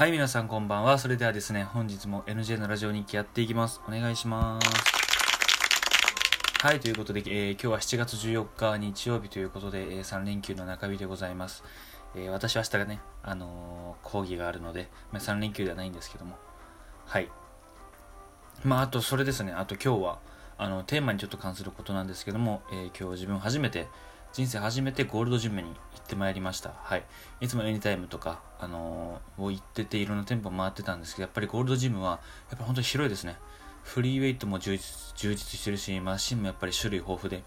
はい、皆さんこんばんは。それではですね、本日も NJ のラジオ日記やっていきます。お願いします。はい、ということで、えー、今日は7月14日日曜日ということで、えー、3連休の中日でございます。えー、私は明日がね、あの講義があるので、まあ、3連休ではないんですけども、はい。まあ、あと、それですね、あと今日は、あの、テーマにちょっと関することなんですけども、え今日自分初めて、人生初めてゴールドジムに行ってまいりました。はい。いつもエニタイムとか、あのー、を行ってていろんな店舗回ってたんですけど、やっぱりゴールドジムは、やっぱ本当に広いですね。フリーウェイトも充実充実してるし、マシンもやっぱり種類豊富で、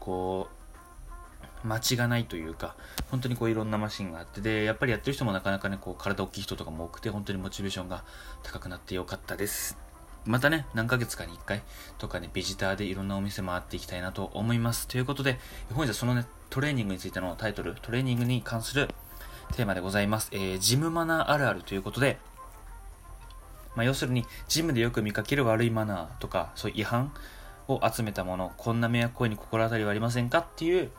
こう、間違がないというか、本当にこういろんなマシンがあって、で、やっぱりやってる人もなかなかね、こう体大きい人とかも多くて、本当にモチベーションが高くなってよかったです。またね、何ヶ月かに1回とかね、ビジターでいろんなお店回っていきたいなと思います。ということで、本日はそのね、トレーニングについてのタイトル、トレーニングに関するテーマでございます。えー、ジムマナーあるあるということで、まあ、要するに、ジムでよく見かける悪いマナーとか、そういう違反を集めたもの、こんな迷惑行為に心当たりはありませんかっていう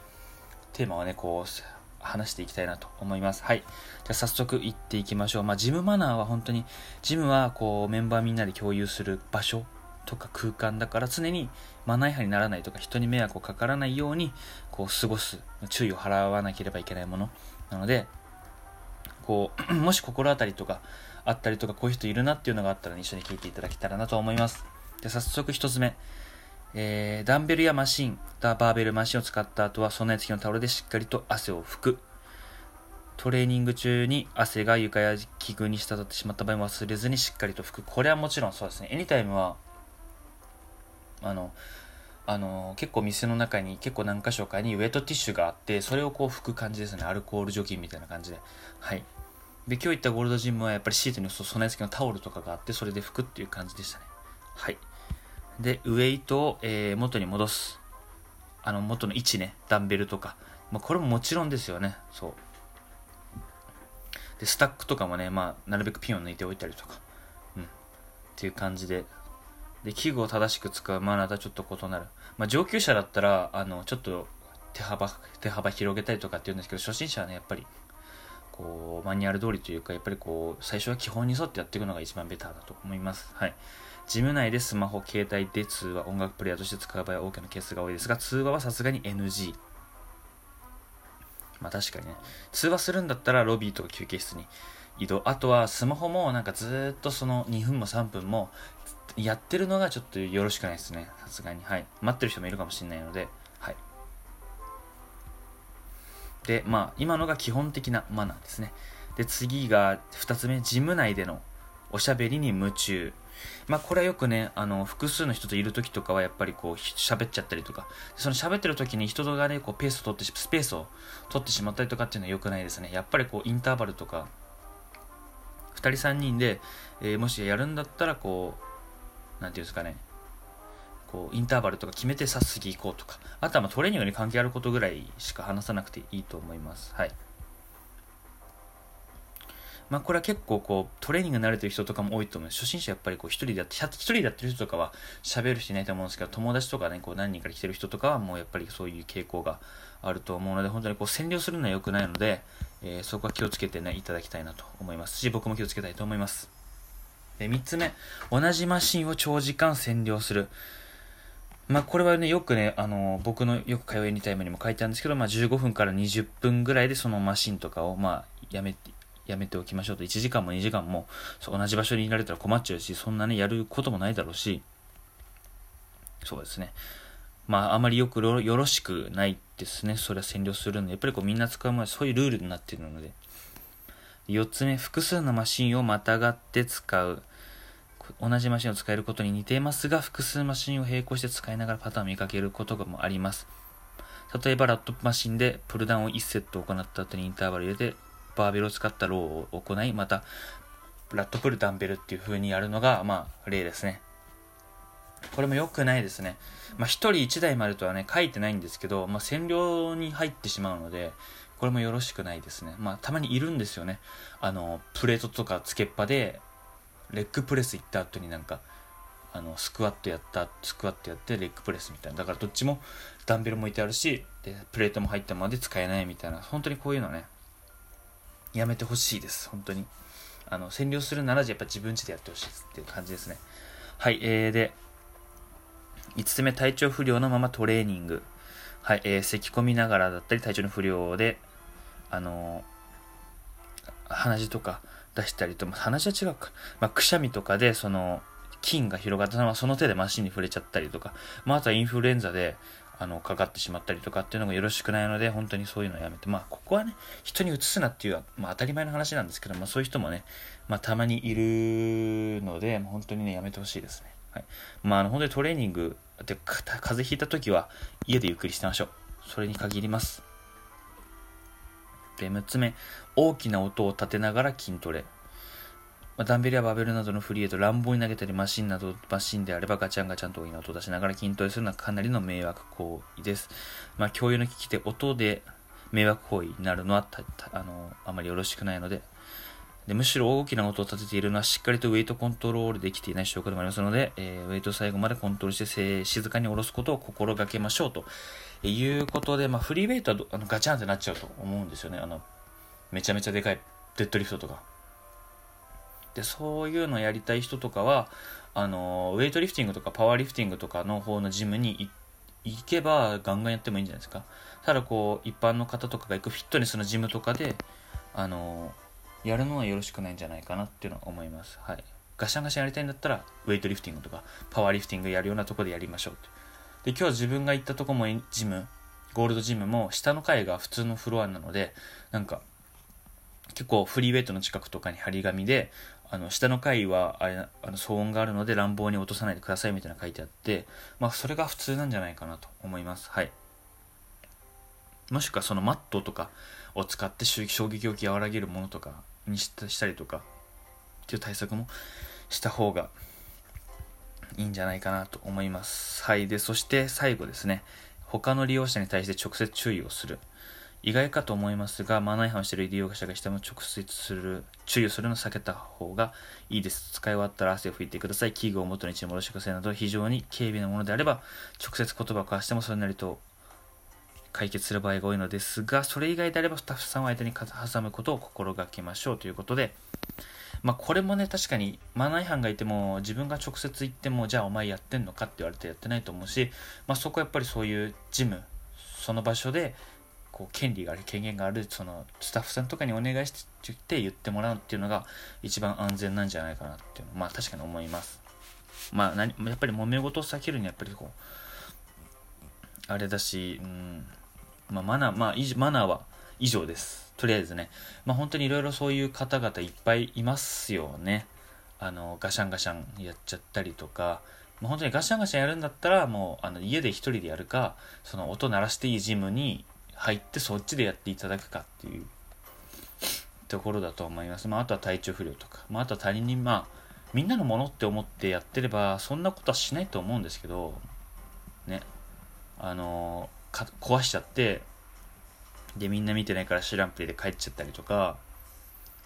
テーマをね、こう、話していきたいなと思います。はい。じゃあ早速行っていきましょう。まあ、ジムマナーは本当に、ジムはこう、メンバーみんなで共有する場所とか空間だから常にマナー違反にならないとか人に迷惑をかからないようにこう過ごす、注意を払わなければいけないものなので、こう、もし心当たりとかあったりとかこういう人いるなっていうのがあったら、ね、一緒に聞いていただけたらなと思います。で早速一つ目。えー、ダンベルやマシン、ダバーベルマシンを使った後は備え付きのタオルでしっかりと汗を拭く。トレーニング中に汗が床や器具に滴ってしまった場合も忘れずにしっかりと拭く。これはもちろんそうですね。エニタイムは、あの、あの、結構店の中に結構何箇所かにウェットティッシュがあって、それをこう拭く感じですね。アルコール除菌みたいな感じで。はい。で、今日行ったゴールドジムはやっぱりシートに備え付けのタオルとかがあって、それで拭くっていう感じでしたね。はい。で、ウェイトを、えー、元に戻す。あの、元の位置ね、ダンベルとか。まあ、これももちろんですよね。そう。で、スタックとかもね、まあ、なるべくピンを抜いておいたりとか。うん。っていう感じで。で、器具を正しく使うマナーとはちょっと異なる。まあ、上級者だったら、あの、ちょっと手幅、手幅広げたりとかって言うんですけど、初心者はね、やっぱり、こう、マニュアル通りというか、やっぱりこう、最初は基本に沿ってやっていくのが一番ベターだと思います。はい。ジム内でスマホ、携帯で通話、音楽プレイヤーとして使う場合は OK のケースが多いですが、通話はさすがに NG。まあ確かにね、通話するんだったらロビーとか休憩室に移動。あとはスマホもなんかずっとその2分も3分もやってるのがちょっとよろしくないですね。さすがに。はい。待ってる人もいるかもしれないので、はい。で、まあ今のが基本的なマナーですね。で、次が2つ目、ジム内でのおしゃべりに夢中。まあこれはよくね、あの、複数の人といる時とかはやっぱりこう喋っちゃったりとか、その喋ってる時に人がね、こうペースを取ってスペースを取ってしまったりとかっていうのは良くないですね。やっぱりこうインターバルとか、2人3人で、えー、もしやるんだったらこう、なんていうんですかね、こう、インターバルとか決めてさっすぎ行こうとか、あとはまトレーニングに関係あることぐらいしか話さなくていいと思います。はい。まあこれは結構こうトレーニング慣れてる人とかも多いと思う初心者やっぱりこう一人でやって、一人でやってる人とかは喋る人いないと思うんですけど、友達とかね、こう何人か来てる人とかはもうやっぱりそういう傾向があると思うので、本当にこう占領するのは良くないので、えー、そこは気をつけてね、いただきたいなと思いますし、僕も気をつけたいと思います。で、三つ目、同じマシンを長時間占領する。まあ、これはね、よくね、あの、僕のよく通うエニタイムにも書いてあるんですけど、まあ、15分から20分ぐらいでそのマシンとかを、まあ、やめて、やめておきましょうと。1時間も2時間も同じ場所にいられたら困っちゃうし、そんなね、やることもないだろうし、そうですね。まあ、あまりよくよろしくないですね。それは占領するんで、やっぱりこうみんな使うものはそういうルールになっているので。4つ目、複数のマシンをまたがって使う。同じマシンを使えることに似ていますが、複数マシンを並行して使いながらパターンを見かけることもあります。例えば、ラットマシンでプルダウンを1セット行った後にインターバル入れて、バーベルを使ったローを行い、また、ラットプルダンベルっていう風にやるのが、まあ、例ですね。これも良くないですね。まあ、一人一台までとはね、書いてないんですけど、まあ、占領に入ってしまうので、これもよろしくないですね。まあ、たまにいるんですよね。あの、プレートとかつけっぱで、レッグプレス行った後になんか、あの、スクワットやった、スクワットやってレッグプレスみたいな。だからどっちもダンベルも置いてあるし、で、プレートも入ったままで使えないみたいな。本当にこういうのね、やめてほしいです、本当に。あの占領するならやっぱ自分家でやってほしいっていう感じですね。はいえー、で5つ目体調不良のままトレーニング。はい、えー、咳込みながらだったり体調の不良であのー、鼻血とか出したりと、まあ、鼻血は違うか、まあ、くしゃみとかでその菌が広がったのはその手でマシンに触れちゃったりとか、まあ、あとはインフルエンザであの、かかってしまったりとかっていうのがよろしくないので、本当にそういうのをやめて、まあ、ここはね、人に移すなっていう、まあ、当たり前の話なんですけど、まあ、そういう人もね、まあ、たまにいるので、本当にね、やめてほしいですね。はい。まあ、あの、本当にトレーニング、で、風邪ひいた時は、家でゆっくりしてましょう。それに限ります。で、6つ目、大きな音を立てながら筋トレ。まあ、ダンベルやバベルなどのフリーエイト、乱暴に投げたりマシンなど、マシンであればガチャンガチャンと大きな音を出しながら筋トレするのはかなりの迷惑行為です。まあ、共有の機器で音で迷惑行為になるのはあのあまりよろしくないのでで、むしろ大きな音を立てているのはしっかりとウェイトコントロールできていない証拠でもありますので、えー、ウェイトを最後までコントロールして静かに下ろすことを心がけましょうということで、まあ、フリーウェイトはあのガチャンってなっちゃうと思うんですよね。あのめちゃめちゃでかいデッドリフトとか。でそういうのやりたい人とかはあのウェイトリフティングとかパワーリフティングとかの方のジムに行けばガンガンやってもいいんじゃないですか。ただこう一般の方とかが行くフィットネスのジムとかであのやるのはよろしくないんじゃないかなっていうのは思います。はい。ガシャンガシャンやりたいんだったらウェイトリフティングとかパワーリフティングやるようなとこでやりましょうで今日自分が行ったとこもジムゴールドジムも下の階が普通のフロアなのでなんか結構フリーウェイトの近くとかに張り紙であの下の階はあれあの騒音があるので乱暴に落とさないでくださいみたいな書いてあってまあそれが普通なんじゃないかなと思います。はい。もしくはそのマットとかを使って衝撃を和らげるものとかにしたりとかっていう対策もした方がいいんじゃないかなと思います。はい。でそして最後ですね。他の利用者に対して直接注意をする。意外かと思いますが、マナー違反している利用者がしても直接する、注意をするのを避けた方がいいです。使い終わったら汗を拭いてください。器具を元に位置に戻してくださいなど、非常に軽微なものであれば、直接言葉を交わしてもそれなりと解決する場合が多いのですが、それ以外であればスタッフさんを相手に挟むことを心がけましょうということで、まあこれもね、確かにマナー違反がいても、自分が直接言っても、じゃあお前やってんのかって言われてやってないと思うし、まあそこはやっぱりそういうジム、その場所でこう権利がある権限があるそのスタッフさんとかにお願いして言ってもらうっていうのが一番安全なんじゃないかなっていうのまあ確かに思います。まあ何やっぱり揉め事を避けるにはやっぱりこうあれだし、うん。まあ、マナーまあマナーは以上です。とりあえずね。まあ本当にいろいろそういう方々いっぱいいますよね。あのガシャンガシャンやっちゃったりとか。もう本当にガシャンガシャンやるんだったらもうあの家で一人でやるかその音鳴らしていいジムに入ってそっちでやっていただくかっていうところだと思います。まあ、あとは体調不良とか、まあ、あとは他人に、まあ、みんなのものって思ってやってれば、そんなことはしないと思うんですけど、ね、あの壊しちゃって、で、みんな見てないから知らんプレイで帰っちゃったりとか、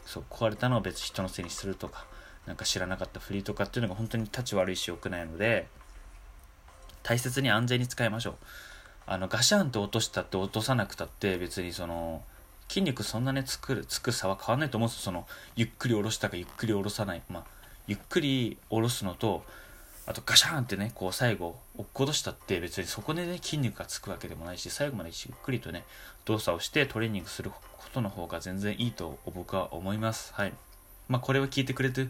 そう、壊れたのを別人のせいにするとか、なんか知らなかったフリーとかっていうのが本当に立ち悪いし良くないので、大切に安全に使いましょう。あのガシャンと落としたって落とさなくたって別にその筋肉そんなねつくつく差は変わんないと思うんですそのゆっくり下ろしたかゆっくり下ろさない。まあゆっくり下ろすのとあとガシャンってねこう最後落っことしたって別にそこでね筋肉がつくわけでもないし最後までゆっくりとね動作をしてトレーニングすることの方が全然いいと僕は思います。はい。まあ、これを聞いてくれて、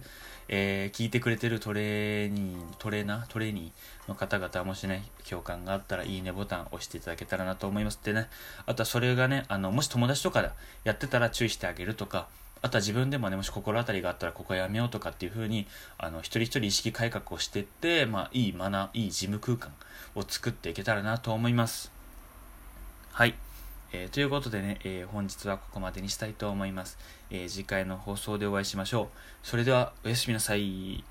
えー、聞いてくれてるトレーニー、トレーナー、トレーニーの方々もしね、共感があったらいいねボタン押していただけたらなと思いますってね。あとはそれがね、あの、もし友達とかやってたら注意してあげるとか、あとは自分でもね、もし心当たりがあったらここやめようとかっていう風に、あの、一人一人意識改革をしてって、まあ、いいマナー、いい事務空間を作っていけたらなと思います。はい。えー、ということでね、えー、本日はここまでにしたいと思います、えー、次回の放送でお会いしましょう。それでは、おやすみなさい。